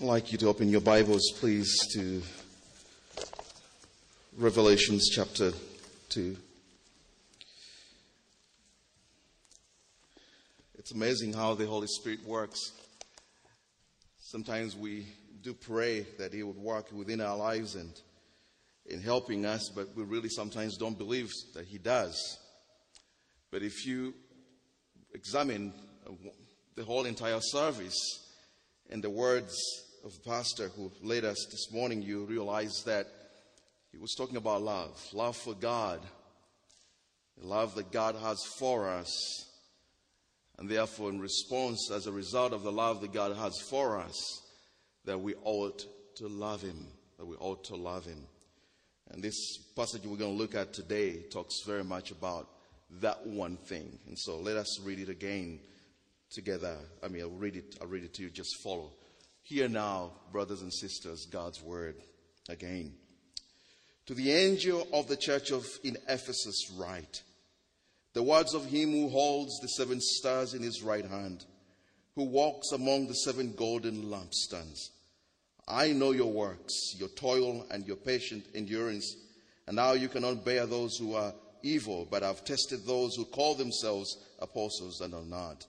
I'd like you to open your Bibles, please, to Revelations chapter 2. It's amazing how the Holy Spirit works. Sometimes we do pray that He would work within our lives and in helping us, but we really sometimes don't believe that He does. But if you examine the whole entire service and the words of the pastor who led us this morning, you realize that he was talking about love love for God, the love that God has for us. And therefore, in response, as a result of the love that God has for us, that we ought to love Him, that we ought to love Him. And this passage we're going to look at today talks very much about that one thing. And so let us read it again together. I mean, I'll read it, I'll read it to you, just follow. Hear now, brothers and sisters, God's word again. To the angel of the church of in Ephesus write the words of him who holds the seven stars in his right hand, who walks among the seven golden lampstands. I know your works, your toil and your patient endurance, and now you cannot bear those who are evil, but have tested those who call themselves apostles and are not,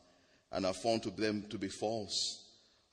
and have found to them to be false.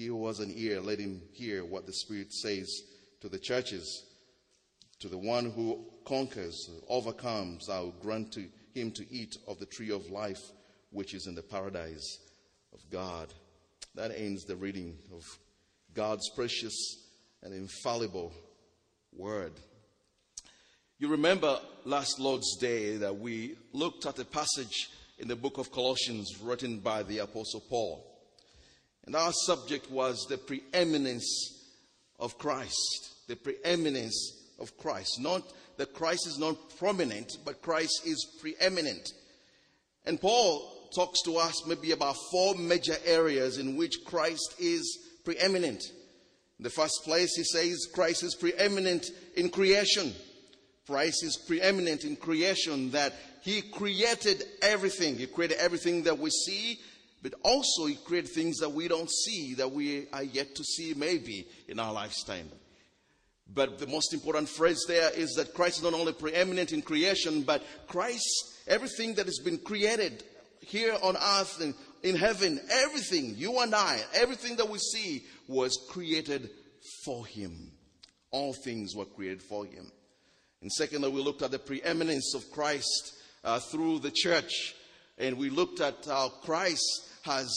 He who has an ear, let him hear what the Spirit says to the churches. To the one who conquers, overcomes, I will grant to him to eat of the tree of life, which is in the paradise of God. That ends the reading of God's precious and infallible word. You remember last Lord's Day that we looked at a passage in the book of Colossians written by the Apostle Paul. And our subject was the preeminence of Christ. The preeminence of Christ. Not that Christ is not prominent, but Christ is preeminent. And Paul talks to us maybe about four major areas in which Christ is preeminent. In the first place, he says Christ is preeminent in creation. Christ is preeminent in creation, that he created everything. He created everything that we see, but also he created things that we don't see, that we are yet to see maybe in our lifetime. But the most important phrase there is that Christ is not only preeminent in creation, but Christ, everything that has been created here on earth and in heaven, everything, you and I, everything that we see was created for him. All things were created for him. And secondly, we looked at the preeminence of Christ uh, through the church. And we looked at how Christ has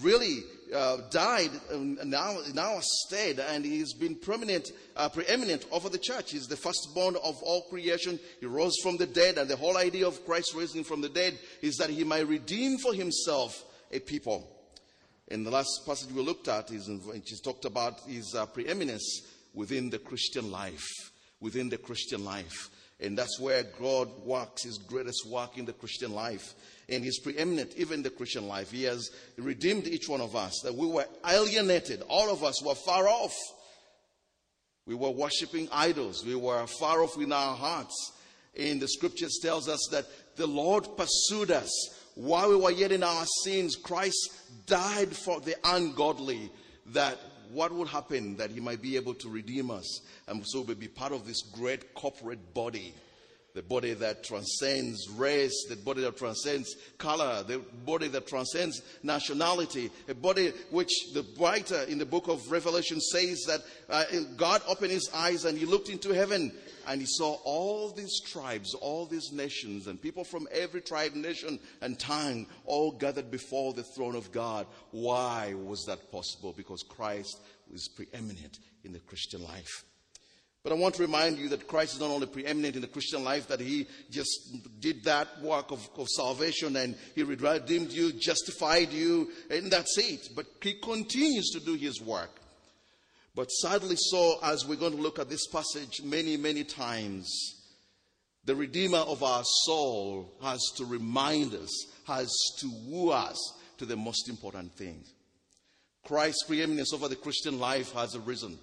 really uh, died in our, in our stead and he's been prominent, uh, preeminent over the church. He's the firstborn of all creation. He rose from the dead and the whole idea of Christ raising from the dead is that he might redeem for himself a people. In the last passage we looked at, is he's talked about his uh, preeminence within the Christian life, within the Christian life. And that's where God works his greatest work in the Christian life and He's preeminent even in the Christian life. He has redeemed each one of us, that we were alienated. All of us were far off. We were worshiping idols. We were far off in our hearts. And the scriptures tells us that the Lord pursued us while we were yet in our sins. Christ died for the ungodly that what would happen that he might be able to redeem us and so we'll be part of this great corporate body the body that transcends race, the body that transcends color, the body that transcends nationality, a body which the writer in the book of Revelation says that uh, God opened his eyes and he looked into heaven and he saw all these tribes, all these nations, and people from every tribe, nation, and tongue all gathered before the throne of God. Why was that possible? Because Christ was preeminent in the Christian life. But I want to remind you that Christ is not only preeminent in the Christian life, that He just did that work of, of, salvation and He redeemed you, justified you, and that's it. But He continues to do His work. But sadly, so, as we're going to look at this passage many, many times, the Redeemer of our soul has to remind us, has to woo us to the most important thing. Christ's preeminence over the Christian life has arisen.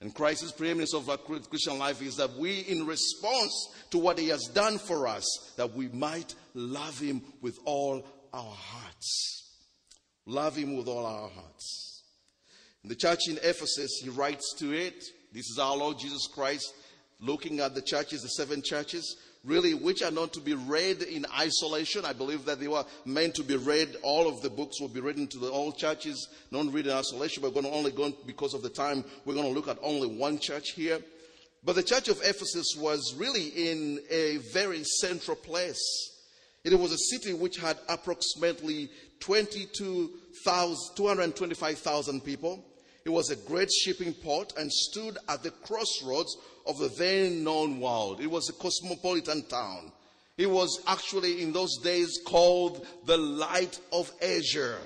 And Christ's preeminence over Christian life is that we, in response to what He has done for us, that we might love Him with all our hearts. Love Him with all our hearts. In the church in Ephesus, He writes to it. This is our Lord Jesus Christ looking at the churches, the seven churches, really, which are not to be read in isolation. I believe that they were meant to be read. All of the books will be written to the all churches, not read in isolation. We're going to only go because of the time. We're going to look at only one church here. But the church of Ephesus was really in a very central place. It was a city which had approximately 225,000 people. It was a great shipping port and stood at the crossroads of the then known world. It was a cosmopolitan town. It was actually in those days called the Light of Asia.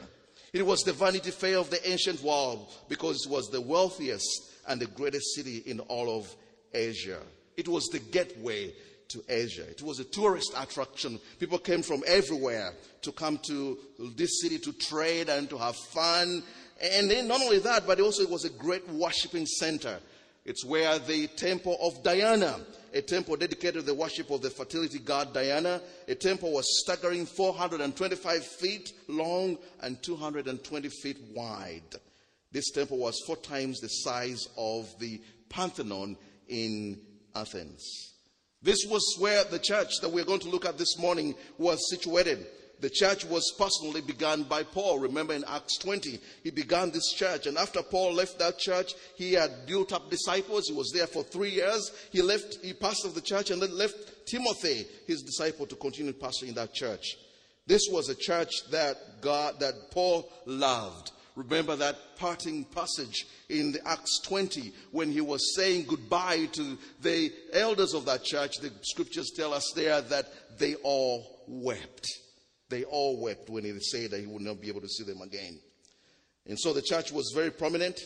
It was the Vanity Fair of the ancient world because it was the wealthiest and the greatest city in all of Asia. It was the gateway to Asia. It was a tourist attraction. People came from everywhere to come to this city to trade and to have fun and then not only that, but also it was a great worshiping center. It's where the temple of Diana, a temple dedicated to the worship of the fertility god Diana, a temple was staggering 425 feet long and 220 feet wide. This temple was four times the size of the Parthenon in Athens. This was where the church that we're going to look at this morning was situated. The church was personally begun by Paul. Remember in Acts 20, he began this church. And after Paul left that church, he had built up disciples. He was there for three years. He left, he pastored the church and then left Timothy, his disciple, to continue pastoring that church. This was a church that God, that Paul loved. Remember that parting passage in Acts 20 when he was saying goodbye to the elders of that church. The scriptures tell us there that they all wept. They all wept when he said that he would not be able to see them again. And so the church was very prominent.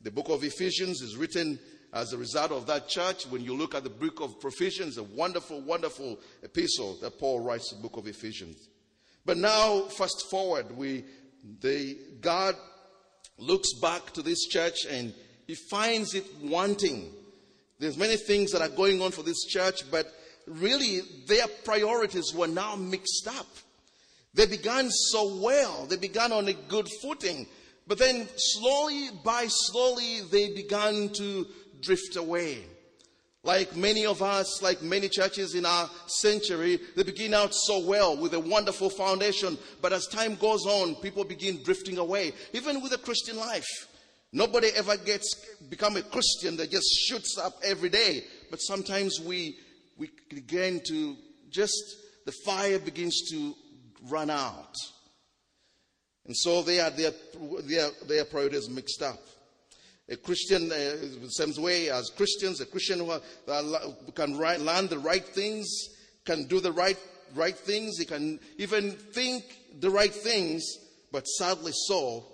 The book of Ephesians is written as a result of that church. When you look at the book of Ephesians, a wonderful, wonderful epistle that Paul writes the book of Ephesians. But now, fast forward, we the God looks back to this church and he finds it wanting. There's many things that are going on for this church, but really their priorities were now mixed up. They began so well, they began on a good footing, but then slowly by slowly they began to drift away. Like many of us, like many churches in our century, they begin out so well with a wonderful foundation, but as time goes on, people begin drifting away, even with a Christian life. Nobody ever gets become a Christian that just shoots up every day, but sometimes we we begin to just the fire begins to run out. And so they are their, their, their priorities mixed up. A Christian, uh, the same way as Christians, a Christian who can learn the right things, can do the right, right things, he can even think the right things, but sadly so,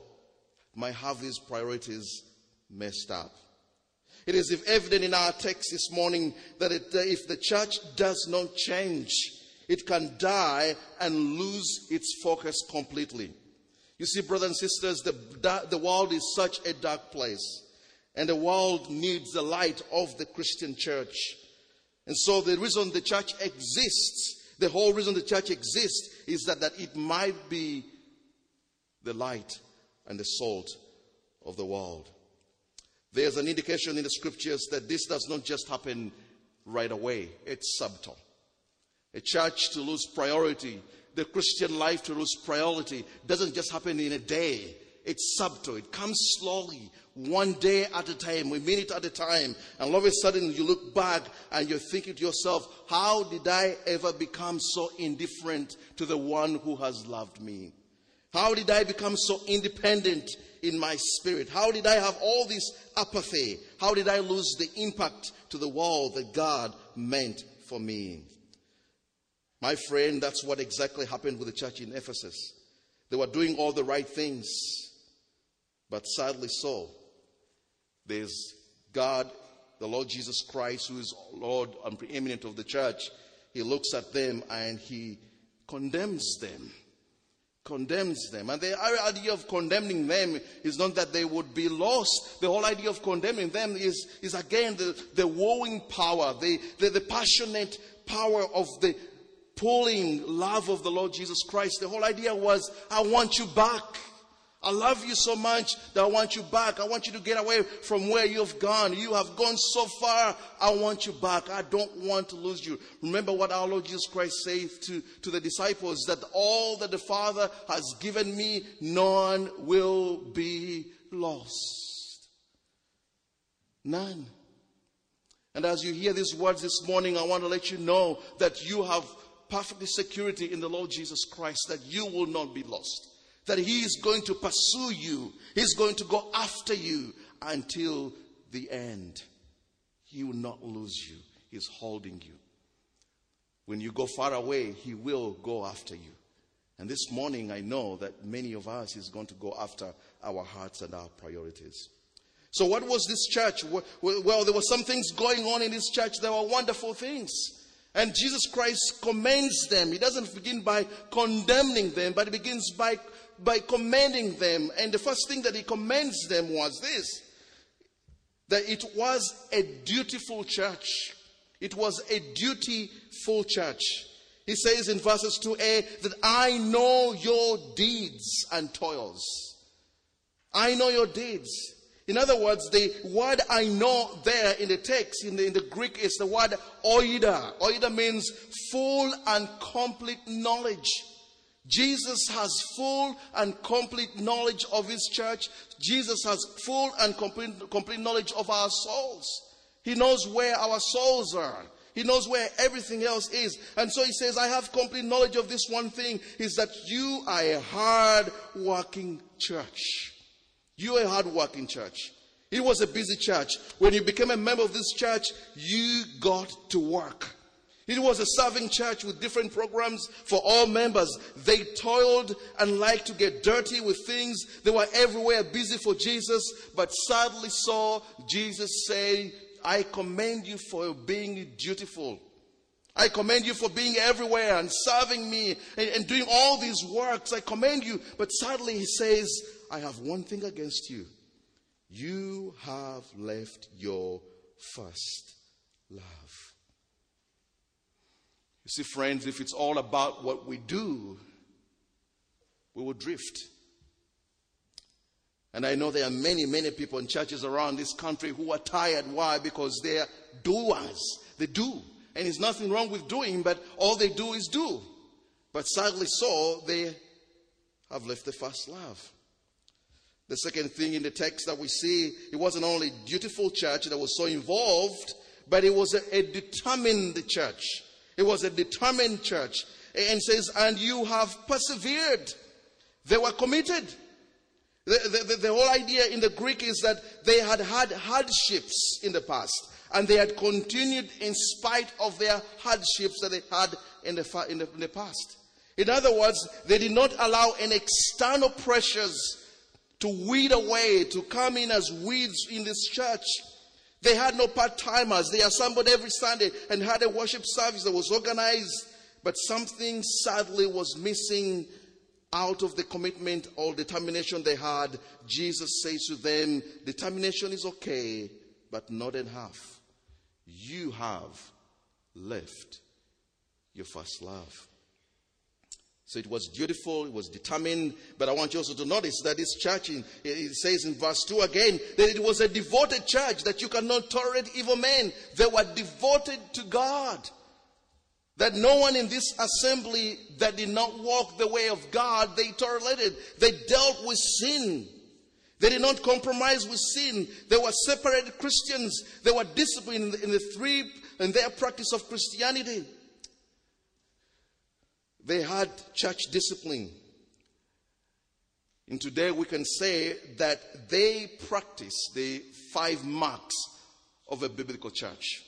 might have his priorities messed up. It is evident in our text this morning that it, uh, if the church does not change, it can die and lose its focus completely. You see, brothers and sisters, the, the world is such a dark place, and the world needs the light of the Christian church. And so, the reason the church exists, the whole reason the church exists, is that, that it might be the light and the salt of the world. There's an indication in the scriptures that this does not just happen right away, it's subtle a church to lose priority, the Christian life to lose priority doesn't just happen in a day. It's subtle. It comes slowly, one day at a time, a minute at a time. And all of a sudden you look back and you're thinking to yourself, how did I ever become so indifferent to the one who has loved me? How did I become so independent in my spirit? How did I have all this apathy? How did I lose the impact to the world that God meant for me? My friend, that's what exactly happened with the church in Ephesus. They were doing all the right things, but sadly so, There's God, the Lord Jesus Christ, who is Lord and preeminent of the church. He looks at them and he condemns them condemns them. And the idea of condemning them is not that they would be lost. The whole idea of condemning them is, is again the, the wooing power, the, the, the passionate power of the pulling love of the Lord Jesus Christ. The whole idea was, I want you back. I love you so much that I want you back. I want you to get away from where you've gone. You have gone so far. I want you back. I don't want to lose you. Remember what our Lord Jesus Christ said to, to the disciples that all that the Father has given me, none will be lost. None. And as you hear these words this morning, I want to let you know that you have perfect security in the Lord Jesus Christ, that you will not be lost that He is going to pursue you, He's going to go after you until the end. He will not lose you, He's holding you. When you go far away, He will go after you. And this morning, I know that many of us is going to go after our hearts and our priorities. So, what was this church? Well, there were some things going on in this church. There were wonderful things. And Jesus Christ commends them. He doesn't begin by condemning them, but he begins by by commending them. And the first thing that he commends them was this that it was a dutiful church. It was a dutiful church. He says in verses 2a that I know your deeds and toils. I know your deeds. In other words, the word I know there in the text, in the, in the Greek, is the word oida. Oida means full and complete knowledge. Jesus has full and complete knowledge of his church. Jesus has full and complete, complete knowledge of our souls. He knows where our souls are. He knows where everything else is. And so he says, I have complete knowledge of this one thing is that you are a hard working church. You are a hard working church. It was a busy church. When you became a member of this church, you got to work. It was a serving church with different programs for all members. They toiled and liked to get dirty with things. They were everywhere busy for Jesus, but sadly saw Jesus say, I commend you for being dutiful. I commend you for being everywhere and serving me and, and doing all these works. I commend you. But sadly, he says, I have one thing against you. You have left your first love. You see, friends, if it's all about what we do, we will drift. And I know there are many, many people in churches around this country who are tired. Why? Because they are doers. They do. And there's nothing wrong with doing, but all they do is do. But sadly so, they have left the first love. The second thing in the text that we see, it wasn't only dutiful church that was so involved, but it was a, a determined church. It was a determined church. And says, and you have persevered. They were committed. The, the, the, whole idea in the Greek is that they had had hardships in the past. And they had continued in spite of their hardships that they had in the, in the, in the past. In other words, they did not allow any external pressures to weed away, to come in as weeds in this church. They had no part timers. They assembled every Sunday and had a worship service that was organized, but something sadly was missing out of the commitment or determination they had. Jesus says to them, Determination is okay, but not half. You have left your first love. So it was beautiful, it was determined, but I want you also to notice that this church, in, it says in verse 2 again, that it was a devoted church, that you cannot tolerate evil men. They were devoted to God. That no one in this assembly that did not walk the way of God, they tolerated. They dealt with sin. They did not compromise with sin. They were separated Christians. They were disciplined in the three, in their practice of Christianity. They had church discipline. And today we can say that they practice the five marks of a biblical church.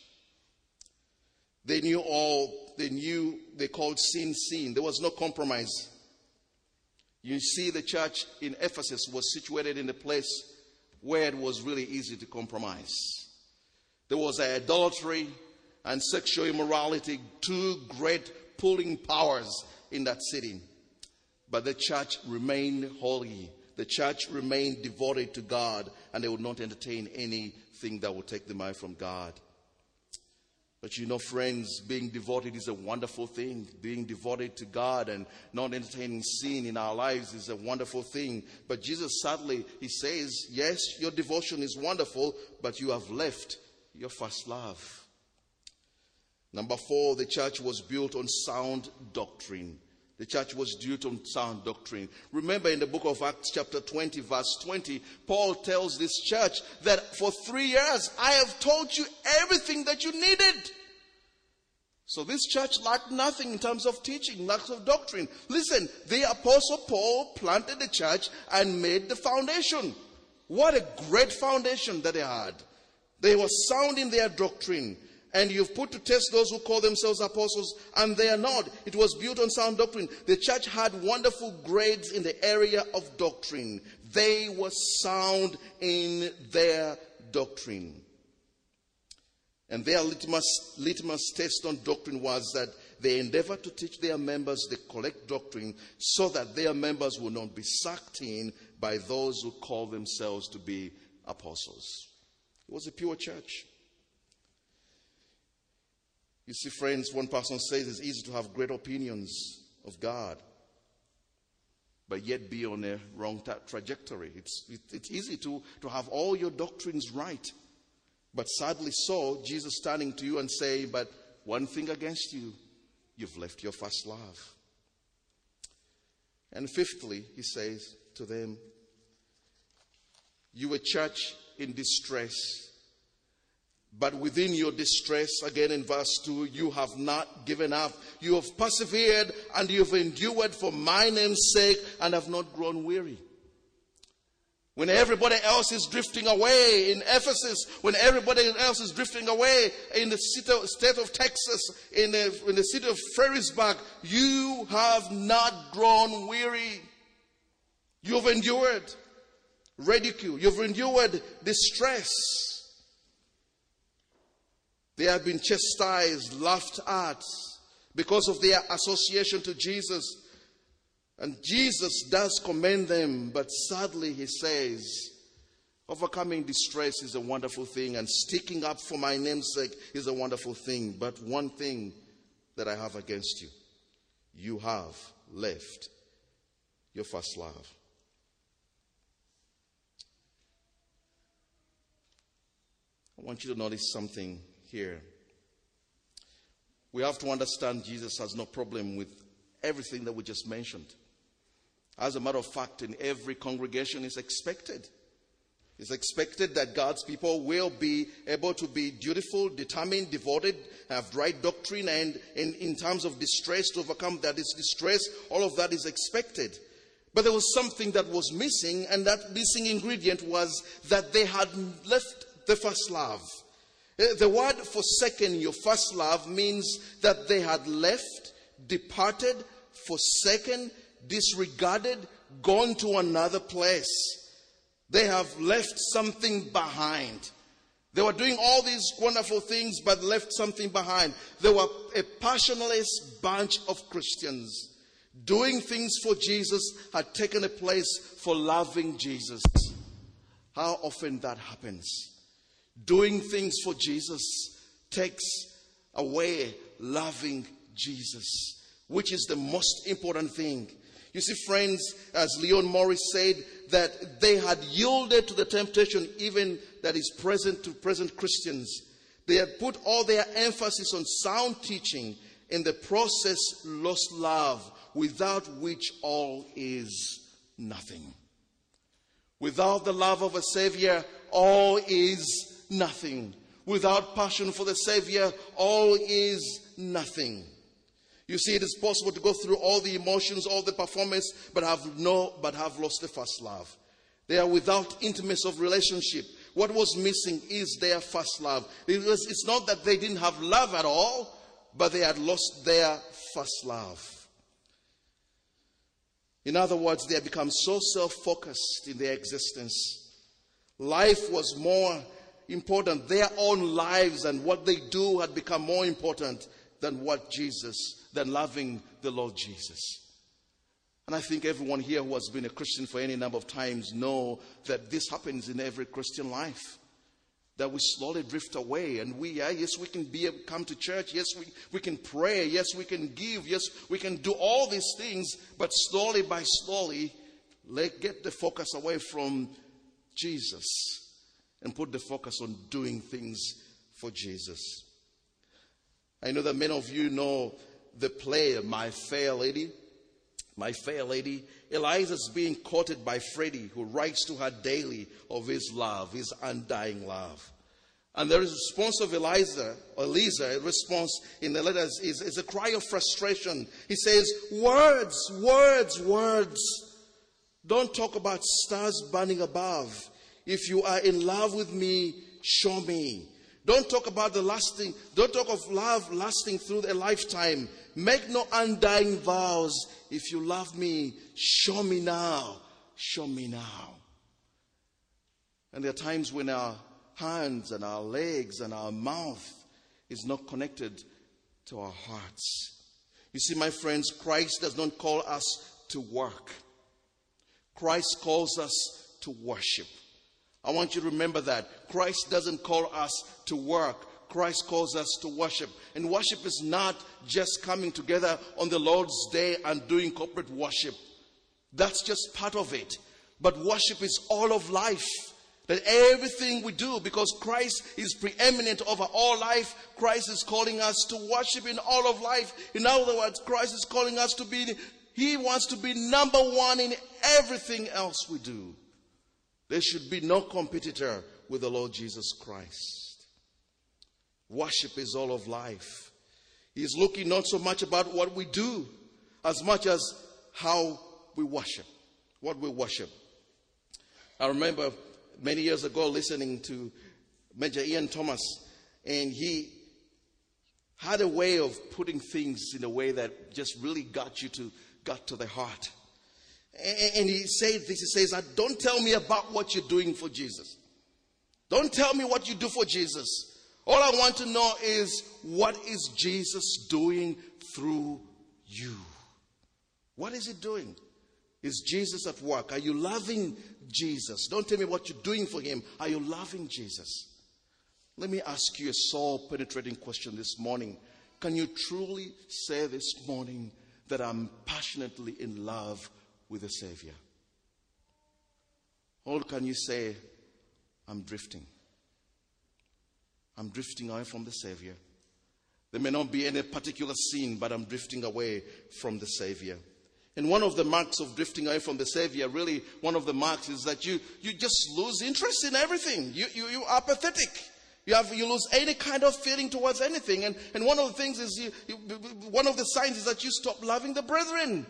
They knew all, they knew, they called sin sin. There was no compromise. You see, the church in Ephesus was situated in a place where it was really easy to compromise. There was idolatry and sexual immorality, two great pulling powers in that city. But the church remained holy. The church remained devoted to God, and they would not entertain anything that would take them away from God. But you know, friends, being devoted is a wonderful thing. Being devoted to God and not entertaining sin in our lives is a wonderful thing. But Jesus sadly, he says, yes, your devotion is wonderful, but you have left your first love. Number four, the church was built on sound doctrine. The church was built on sound doctrine. Remember in the book of Acts, chapter 20, verse 20, Paul tells this church that for three years I have taught you everything that you needed. So this church lacked nothing in terms of teaching, lack of doctrine. Listen, the apostle Paul planted the church and made the foundation. What a great foundation that they had. They were sound in their doctrine and you've put to test those who call themselves apostles, and they are not. It was built on sound doctrine. The church had wonderful grades in the area of doctrine. They were sound in their doctrine. And their litmus, litmus test on doctrine was that they endeavored to teach their members the correct doctrine so that their members would not be sucked in by those who call themselves to be apostles. It was a pure church. You see, friends, one person says it's easy to have great opinions of God, but yet be on a wrong tra- trajectory. It's, it, it's easy to, to have all your doctrines right, but sadly so, Jesus standing to you and saying, But one thing against you, you've left your first love. And fifthly, he says to them, You a church in distress but within your distress, again in verse 2, you have not given up. You have persevered and you have endured for my name's sake and have not grown weary. When everybody else is drifting away in Ephesus, when everybody else is drifting away in the state of Texas, in the, in the city of Ferrisburg, you have not grown weary. You've endured ridicule. You've endured distress. They have been chastised, laughed at because of their association to Jesus. And Jesus does commend them, but sadly, he says, overcoming distress is a wonderful thing, and sticking up for my name's sake is a wonderful thing. But one thing that I have against you you have left your first love. I want you to notice something here. We have to understand Jesus has no problem with everything that we just mentioned. As a matter of fact, in every congregation, it's expected. It's expected that God's people will be able to be dutiful, determined, devoted, have right doctrine, and in, in terms of distress, to overcome that is distress, all of that is expected. But there was something that was missing, and that missing ingredient was that they had left the first love. Eh, the word forsaken your first love means that they had left, departed, forsaken, disregarded, gone to another place. They have left something behind. They were doing all these wonderful things, but left something behind. They were a passionless bunch of Christians. Doing things for Jesus had taken a place for loving Jesus. How often that happens doing things for Jesus takes away loving Jesus, which is the most important thing. You see, friends, as Leon Morris said, that they had yielded to the temptation even that is present to present Christians. They had put all their emphasis on sound teaching, in the process lost love, without which all is nothing. Without the love of a Savior, all is nothing. Without passion for the Savior, all is nothing. You see, it is possible to go through all the emotions, all the performance, but have no, but have lost the first love. They are without intimacy of relationship. What was missing is their first love. It was, it's not that they didn't have love at all, but they had lost their first love. In other words, they had become so self focused in their existence Life was more important. Their own lives and what they do had become more important than what Jesus, than loving the Lord Jesus. And I think everyone here who has been a Christian for any number of times know that this happens in every Christian life. That we slowly drift away and we, yeah, yes, we can be, come to church. Yes, we, we can pray. Yes, we can give. Yes, we can do all these things. But slowly by slowly, let, get the focus away from Jesus and put the focus on doing things for Jesus. I know that many of you know the play My Fair Lady my fair lady, Eliza's being courted by Freddie, who writes to her daily of his love, his undying love. And the response of Eliza, Eliza, response in the letters is, is a cry of frustration. He says, Words, words, words. Don't talk about stars burning above. If you are in love with me, show me. Don't talk about the lasting, don't talk of love lasting through a lifetime. Make no undying vows. If you love me, show me now. Show me now. And there are times when our hands and our legs and our mouth is not connected to our hearts. You see, my friends, Christ does not call us to work. Christ calls us to worship. I want you to remember that. Christ doesn't call us to work. Christ calls us to worship. And worship is not just coming together on the Lord's day and doing corporate worship. That's just part of it. But worship is all of life. That everything we do, because Christ is preeminent over all life, Christ is calling us to worship in all of life. In other words, Christ is calling us to be, He wants to be number one in everything else we do. There should be no competitor with the Lord Jesus Christ. Worship is all of life. He's looking not so much about what we do as much as how we worship, what we worship. I remember many years ago listening to Major Ian Thomas, and he had a way of putting things in a way that just really got you to got to the heart. And he said this, he says, ah, don't tell me about what you're doing for Jesus. Don't tell me what you do for Jesus. All I want to know is what is Jesus doing through you? What is he doing? Is Jesus at work? Are you loving Jesus? Don't tell me what you're doing for him. Are you loving Jesus? Let me ask you a soul penetrating question this morning. Can you truly say this morning that I'm passionately in love with the Savior? Or can you say, I'm drifting? I'm drifting away from the Savior. There may not be any particular sin, but I'm drifting away from the Savior. And one of the marks of drifting away from the Savior, really, one of the marks is that you, you just lose interest in everything. You, you, you are pathetic. You, have, you lose any kind of feeling towards anything. And, and one of the things is, you, you, one of the signs is that you stop loving the brethren.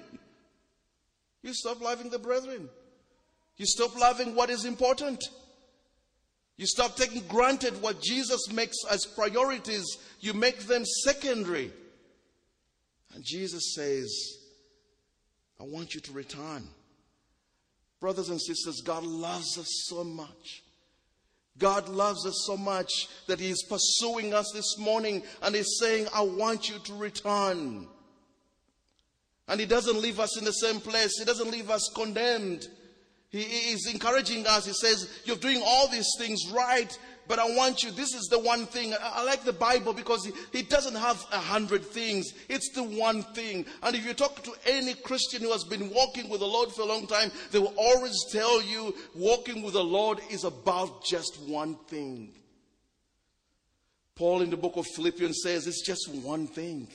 You stop loving the brethren. You stop loving what is important. You stop taking granted what Jesus makes as priorities. You make them secondary. And Jesus says, I want you to return. Brothers and sisters, God loves us so much. God loves us so much that He is pursuing us this morning and He's saying, I want you to return. And He doesn't leave us in the same place, He doesn't leave us condemned. He is encouraging us. He says, You're doing all these things right, but I want you. This is the one thing. I like the Bible because it doesn't have a hundred things. It's the one thing. And if you talk to any Christian who has been walking with the Lord for a long time, they will always tell you walking with the Lord is about just one thing. Paul in the book of Philippians says it's just one thing.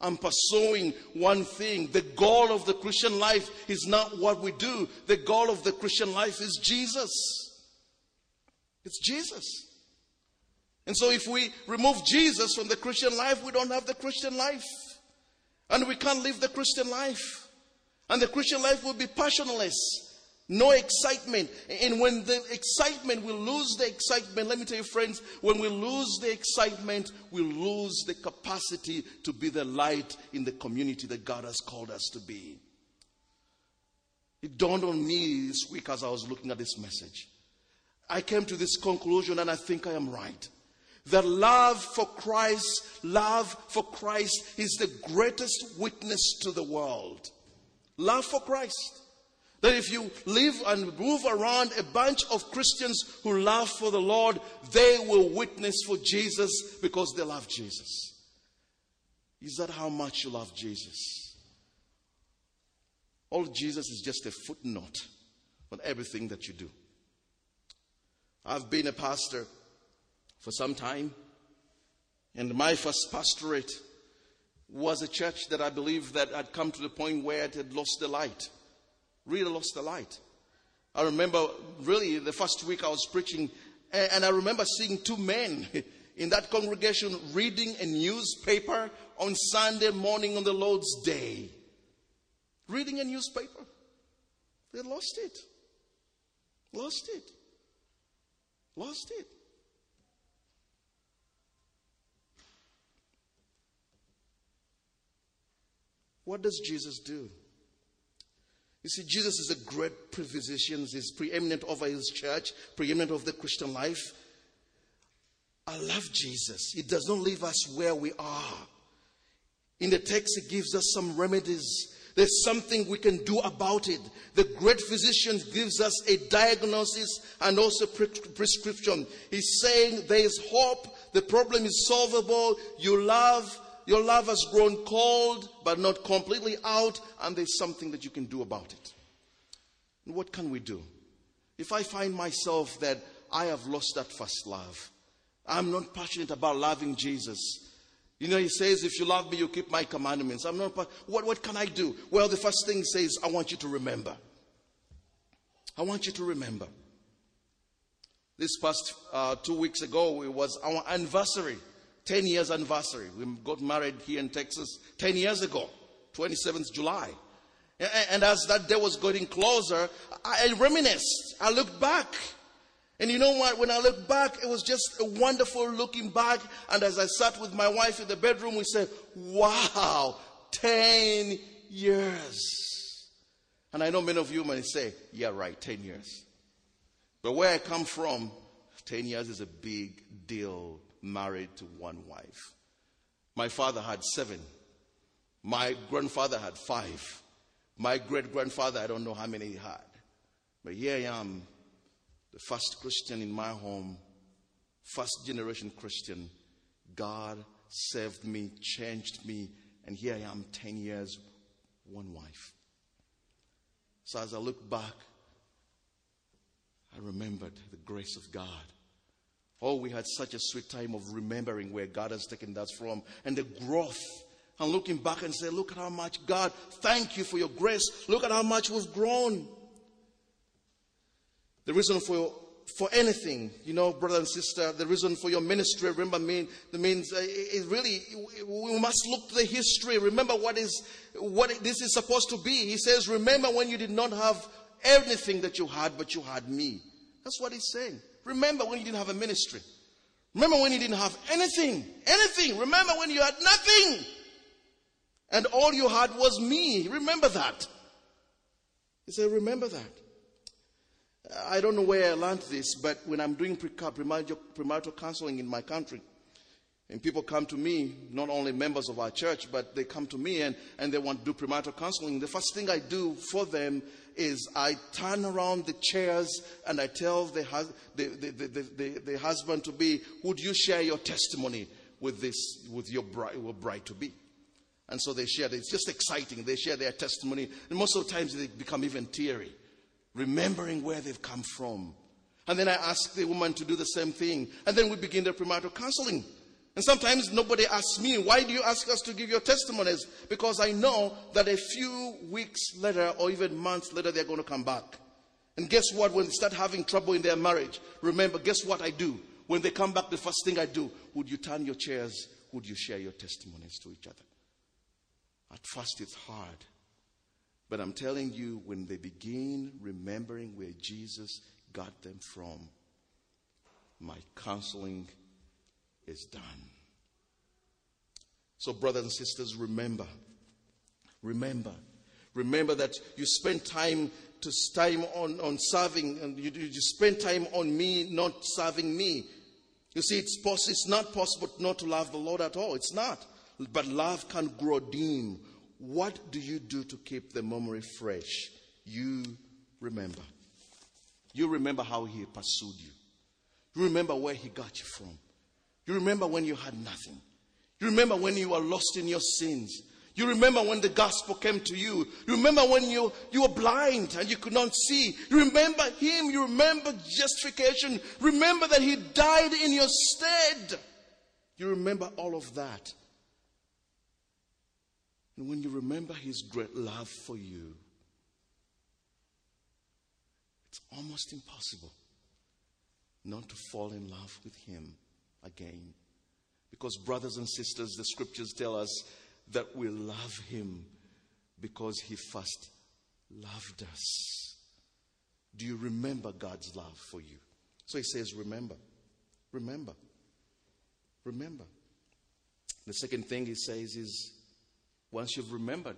I'm pursuing one thing. The goal of the Christian life is not what we do. The goal of the Christian life is Jesus. It's Jesus. And so if we remove Jesus from the Christian life, we don't have the Christian life. And we can't live the Christian life. And the Christian life will be passionless. No excitement. And when the excitement, we lose the excitement. Let me tell you, friends, when we lose the excitement, we lose the capacity to be the light in the community that God has called us to be. It dawned on me this week as I was looking at this message. I came to this conclusion, and I think I am right. That love for Christ, love for Christ is the greatest witness to the world. Love for Christ. That if you live and move around a bunch of Christians who love for the Lord, they will witness for Jesus because they love Jesus. Is that how much you love Jesus? All Jesus is just a footnote on everything that you do. I've been a pastor for some time, and my first pastorate was a church that I believe that had come to the point where it had lost the light. Really lost the light. I remember really the first week I was preaching, and I remember seeing two men in that congregation reading a newspaper on Sunday morning on the Lord's Day. Reading a newspaper. They lost it. Lost it. Lost it. What does Jesus do? You see, Jesus is a great physician. He's preeminent over his church, preeminent of the Christian life. I love Jesus. He does not leave us where we are. In the text, he gives us some remedies. There's something we can do about it. The great physician gives us a diagnosis and also pre- prescription. He's saying there is hope. The problem is solvable. You love your love has grown cold, but not completely out, and there's something that you can do about it. What can we do? If I find myself that I have lost that first love, I'm not passionate about loving Jesus. You know, he says, if you love me, you keep my commandments. I'm not, what, what can I do? Well, the first thing he says, I want you to remember. I want you to remember. This past uh, two weeks ago, it was our anniversary. 10 years anniversary. We got married here in Texas 10 years ago, 27th July. And as that day was getting closer, I reminisced. I looked back. And you know what? When I looked back, it was just a wonderful looking back. And as I sat with my wife in the bedroom, we said, wow, 10 years. And I know many of you may say, yeah, right, 10 years. But where I come from, 10 years is a big deal married to one wife. My father had seven. My grandfather had five. My great grandfather, I don't know how many he had. But here I am, the first Christian in my home, first generation Christian. God saved me, changed me, and here I am 10 years, one wife. So as I look back, I remembered the grace of God Oh, we had such a sweet time of remembering where God has taken us from and the growth. And looking back and say, look at how much God, thank you for your grace. Look at how much we've grown. The reason for for anything, you know, brother and sister, the reason for your ministry, remember, mean the means uh, it really we must look to the history. Remember what is what this is supposed to be. He says, "Remember when you did not have anything that you had, but you had me." That's what he's saying. Remember when you didn't have a ministry. Remember when you didn't have anything. Anything. Remember when you had nothing. And all you had was me. Remember that. He said, Remember that. I don't know where I learned this, but when I'm doing pre- premarital counseling in my country, and people come to me, not only members of our church, but they come to me and, and they want to do premarital counseling. The first thing I do for them is I turn around the chairs and I tell the, the, the, the, the husband to be, would you share your testimony with this, with your bride, your bride to be? And so they share. It's just exciting. They share their testimony. And most of the times they become even teary, remembering where they've come from. And then I ask the woman to do the same thing. And then we begin the premarital counseling. And sometimes nobody asks me, why do you ask us to give your testimonies? Because I know that a few weeks later or even months later they're going to come back. And guess what? When they start having trouble in their marriage, remember, guess what I do? When they come back, the first thing I do, would you turn your chairs? Would you share your testimonies to each other? At first, it's hard. But I'm telling you, when they begin remembering where Jesus got them from, my counseling is done. So, brothers and sisters, remember. Remember. Remember that you spend time to time on, on serving, and you, you spend time on me, not serving me. You see, it's, poss- it's not possible not to love the Lord at all. It's not. But love can grow dim. What do you do to keep the memory fresh? You remember. You remember how he pursued you. You remember where he got you from. You remember when you had nothing. You remember when you were lost in your sins. You remember when the gospel came to you. You remember when you, you were blind and you could not see. You remember him. You remember justification. Remember that he died in your stead. You remember all of that. And when you remember his great love for you, it's almost impossible not to fall in love with him again. Because, brothers and sisters, the scriptures tell us that we love him because he first loved us. Do you remember God's love for you? So he says, Remember, remember, remember. The second thing he says is, Once you've remembered,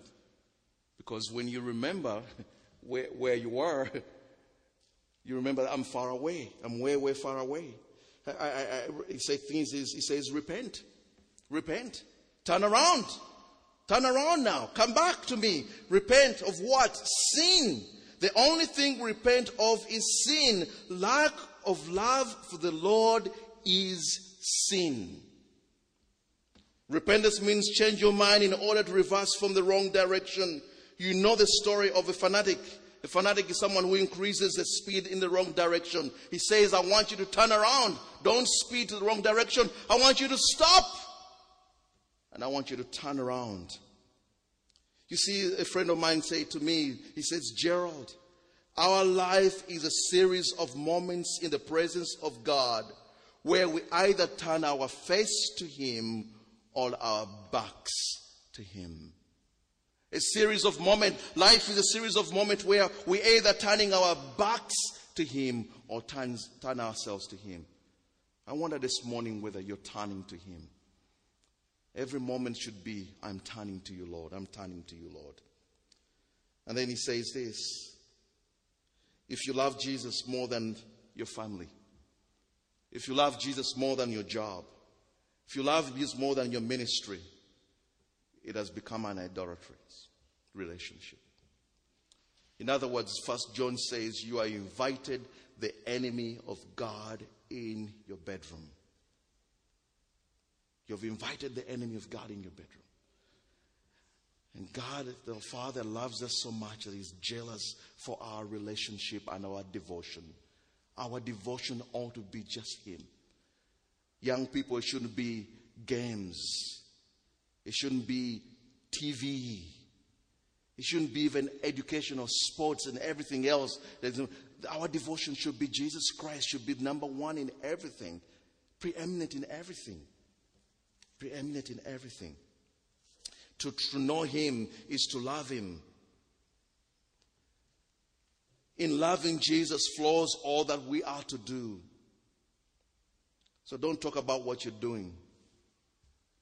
because when you remember where, where you are, you remember I'm far away. I'm way, way far away. I, I, I, he says things. He says, repent, repent, turn around, turn around now, come back to me. Repent of what? Sin. The only thing we repent of is sin. Lack of love for the Lord is sin. Repentance means change your mind in order to reverse from the wrong direction. You know the story of a fanatic a fanatic is someone who increases the speed in the wrong direction. He says, I want you to turn around. Don't speed to the wrong direction. I want you to stop. And I want you to turn around. You see, a friend of mine said to me, he says, Gerald, our life is a series of moments in the presence of God where we either turn our face to Him or our backs to Him. A series of moments. Life is a series of moments where we either turning our backs to Him or turn, turn ourselves to Him. I wonder this morning whether you're turning to Him. Every moment should be, I'm turning to you, Lord. I'm turning to you, Lord. And then he says this if you love Jesus more than your family, if you love Jesus more than your job, if you love Jesus more than your ministry, it has become an idolatry relationship. In other words, First John says you are invited the enemy of God in your bedroom. You've invited the enemy of God in your bedroom. And God, the Father, loves us so much that He's jealous for our relationship and our devotion. Our devotion ought to be just Him. Young people, shouldn't be games, it shouldn't be TV, it shouldn't be even education or sports and everything else. Our devotion should be Jesus Christ, should be number one in everything, preeminent in everything. Preeminent in everything. To, to know Him is to love Him. In loving Jesus flows all that we are to do. So don't talk about what you're doing.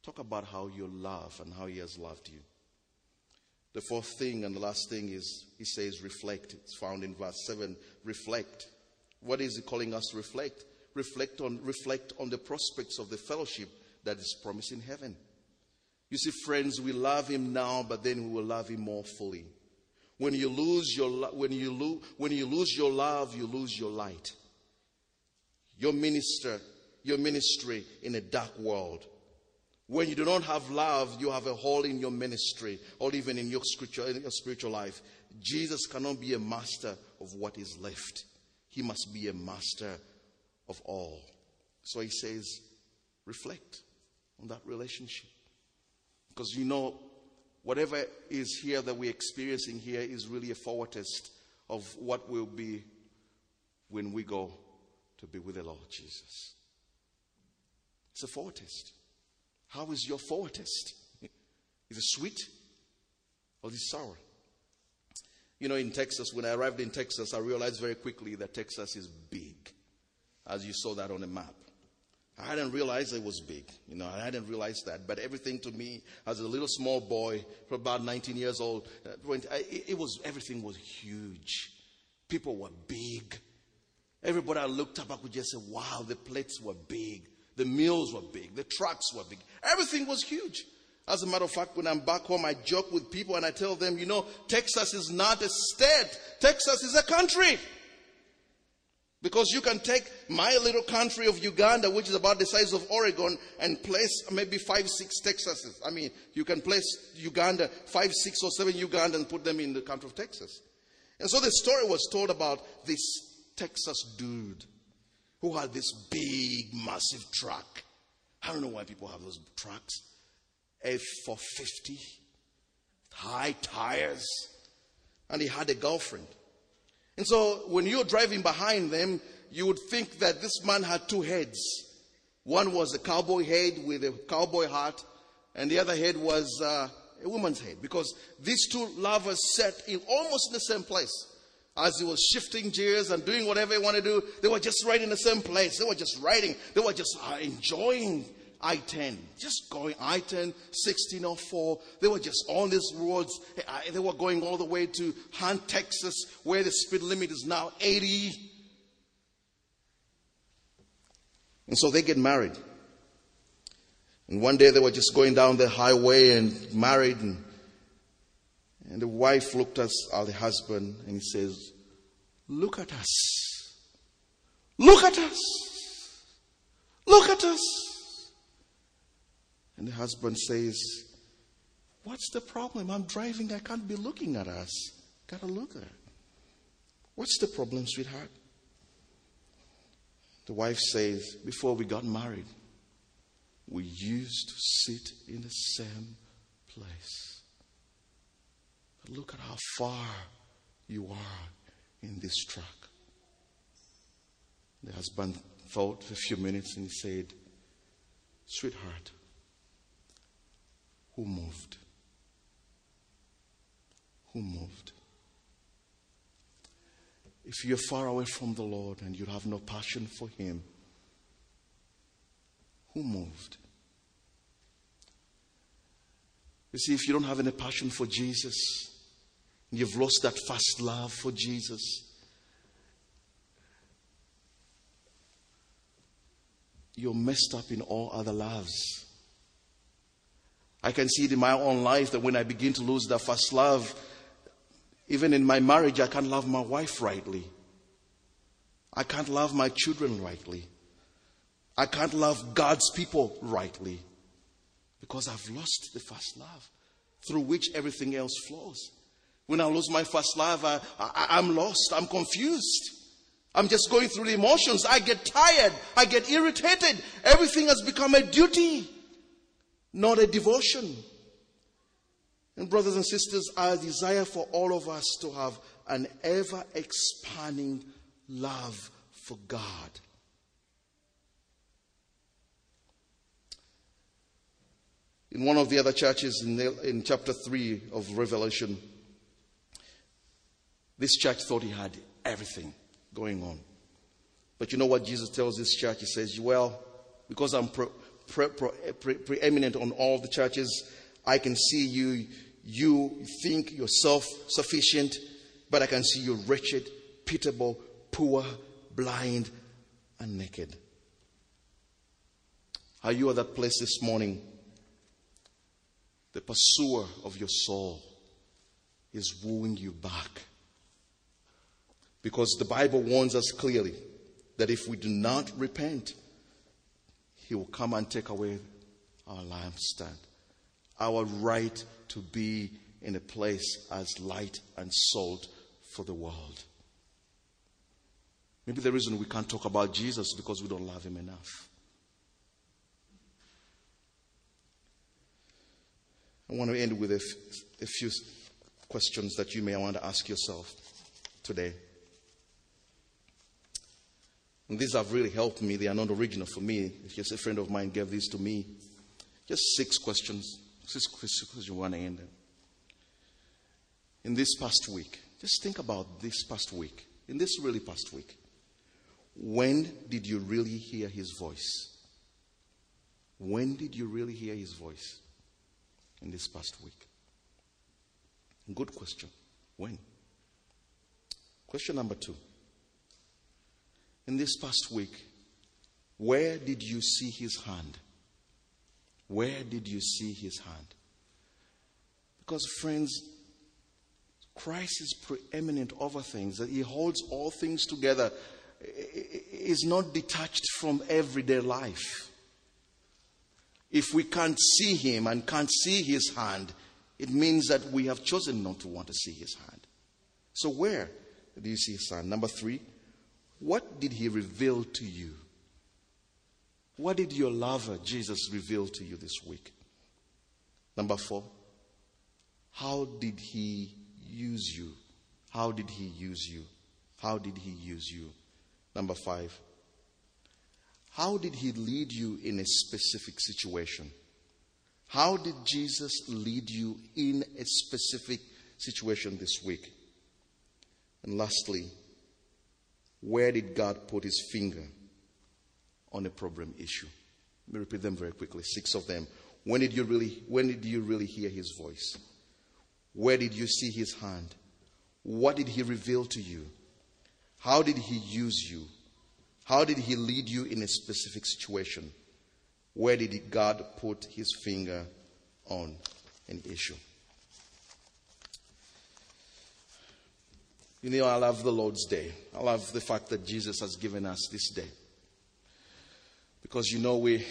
Talk about how you love and how He has loved you. The fourth thing and the last thing is he says reflect. It's found in verse 7. Reflect. What is he calling us to reflect? Reflect on reflect on the prospects of the fellowship that is promised in heaven. You see, friends, we love him now, but then we will love him more fully. When you lose your when you lose when you lose your love, you lose your light. Your minister, your ministry in a dark world when you do not have love, you have a hole in your ministry or even in your spiritual, in your spiritual life. Jesus cannot be a master of what is left. He must be a master of all. So he says, reflect on that relationship. Because you know, whatever is here that we're experiencing here is really a foretaste of what will be when we go to be with the Lord Jesus. It's a foretaste. How is your foretaste? Is it sweet or is it sour? You know, in Texas, when I arrived in Texas, I realized very quickly that Texas is big, as you saw that on the map. I hadn't realized it was big. You know, I hadn't realized that. But everything to me, as a little small boy, about 19 years old, uh, it was everything was huge. People were big. Everybody I looked up, I could just say, wow, the plates were big. The meals were big. The trucks were big. Everything was huge. As a matter of fact, when I'm back home, I joke with people and I tell them, you know, Texas is not a state. Texas is a country. Because you can take my little country of Uganda, which is about the size of Oregon, and place maybe five, six Texases. I mean, you can place Uganda, five, six, or seven Uganda, and put them in the country of Texas. And so the story was told about this Texas dude who had this big, massive truck. I don't know why people have those trucks. F 450, high tires, and he had a girlfriend. And so when you're driving behind them, you would think that this man had two heads. One was a cowboy head with a cowboy hat, and the other head was uh, a woman's head because these two lovers sat in almost the same place. As he was shifting gears and doing whatever he wanted to do, they were just right in the same place. They were just riding. They were just uh, enjoying I 10, just going I 10, 1604. They were just on these roads. They were going all the way to Hunt, Texas, where the speed limit is now 80. And so they get married. And one day they were just going down the highway and married. And, and the wife looked at the husband and he says, Look at us. Look at us. Look at us. And the husband says, What's the problem? I'm driving. I can't be looking at us. Gotta look at it. What's the problem, sweetheart? The wife says, Before we got married, we used to sit in the same place. Look at how far you are in this track. The husband thought for a few minutes and he said, Sweetheart, who moved? Who moved? If you're far away from the Lord and you have no passion for Him, who moved? You see, if you don't have any passion for Jesus, you've lost that first love for Jesus, you're messed up in all other loves. I can see it in my own life that when I begin to lose that first love, even in my marriage, I can't love my wife rightly. I can't love my children rightly. I can't love God's people rightly because I've lost the first love through which everything else flows. When I lose my first love, I, I, I'm lost. I'm confused. I'm just going through the emotions. I get tired. I get irritated. Everything has become a duty not a devotion. And, brothers and sisters, I desire for all of us to have an ever expanding love for God. In one of the other churches in, the, in chapter 3 of Revelation, this church thought he had everything going on. But you know what Jesus tells this church? He says, Well, because I'm pro- pre- pre- preeminent on all the churches. I can see you, you think you're sufficient, but I can see you wretched, pitiable, poor, blind, and naked. Are you at that place this morning? The pursuer of your soul is wooing you back. Because the Bible warns us clearly that if we do not repent, he will come and take away our lampstand, our right to be in a place as light and salt for the world. Maybe the reason we can't talk about Jesus is because we don't love him enough. I want to end with a, f- a few questions that you may want to ask yourself today. And these have really helped me. They are not original for me. Just a friend of mine gave these to me. Just six questions. Six questions you want to end them. In this past week, just think about this past week. In this really past week, when did you really hear his voice? When did you really hear his voice? In this past week. Good question. When? Question number two. In this past week, where did you see his hand? Where did you see his hand? Because, friends, Christ is preeminent over things, that he holds all things together, is not detached from everyday life. If we can't see him and can't see his hand, it means that we have chosen not to want to see his hand. So, where do you see his hand? Number three, what did he reveal to you? What did your lover, Jesus, reveal to you this week? Number four, how did he use you? How did he use you? How did he use you? Number five, how did he lead you in a specific situation? How did Jesus lead you in a specific situation this week? And lastly, where did God put his finger on a problem issue? Let me repeat them very quickly. Six of them. When did you really when did you really hear his voice? Where did you see his hand? What did he reveal to you? How did he use you? How did he lead you in a specific situation? Where did God put his finger on an issue? You know, I love the Lord's Day. I love the fact that Jesus has given us this day. Because you know, we,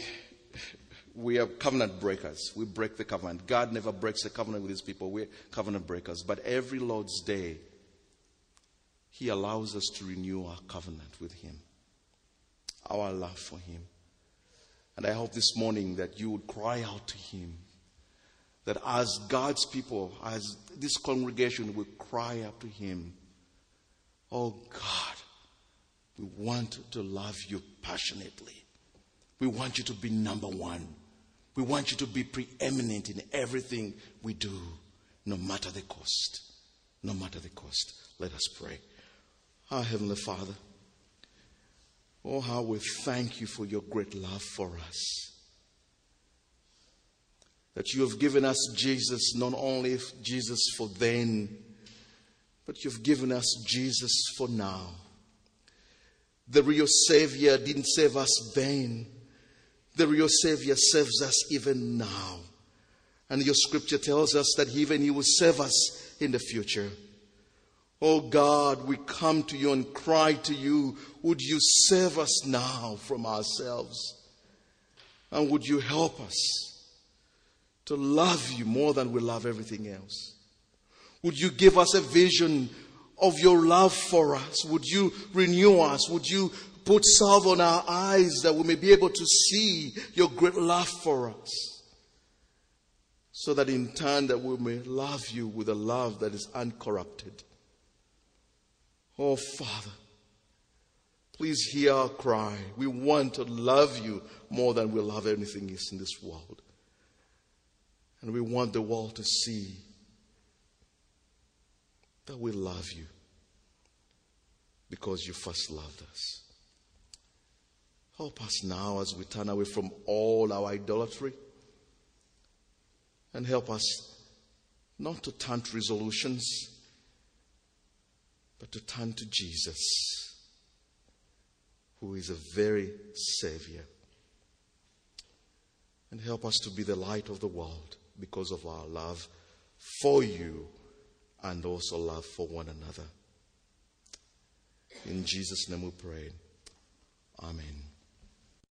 we are covenant breakers. We break the covenant. God never breaks the covenant with his people. We're covenant breakers. But every Lord's Day, he allows us to renew our covenant with him, our love for him. And I hope this morning that you would cry out to him. That as God's people, as this congregation we cry out to him, Oh God, we want to love you passionately. We want you to be number one. We want you to be preeminent in everything we do, no matter the cost. No matter the cost. Let us pray. Our Heavenly Father, oh, how we thank you for your great love for us. That you have given us Jesus, not only Jesus for then, but you've given us Jesus for now. The real Savior didn't save us then. The real Savior saves us even now. And your scripture tells us that even He will save us in the future. Oh God, we come to you and cry to you, would you save us now from ourselves? And would you help us to love you more than we love everything else? Would you give us a vision of your love for us? Would you renew us? Would you put salve on our eyes that we may be able to see your great love for us? So that in turn that we may love you with a love that is uncorrupted. Oh Father, please hear our cry. We want to love you more than we love anything else in this world. And we want the world to see that we love you because you first loved us. Help us now as we turn away from all our idolatry and help us not to turn to resolutions, but to turn to Jesus, who is a very Savior. And help us to be the light of the world because of our love for you and also love for one another. In Jesus' name we pray. Amen.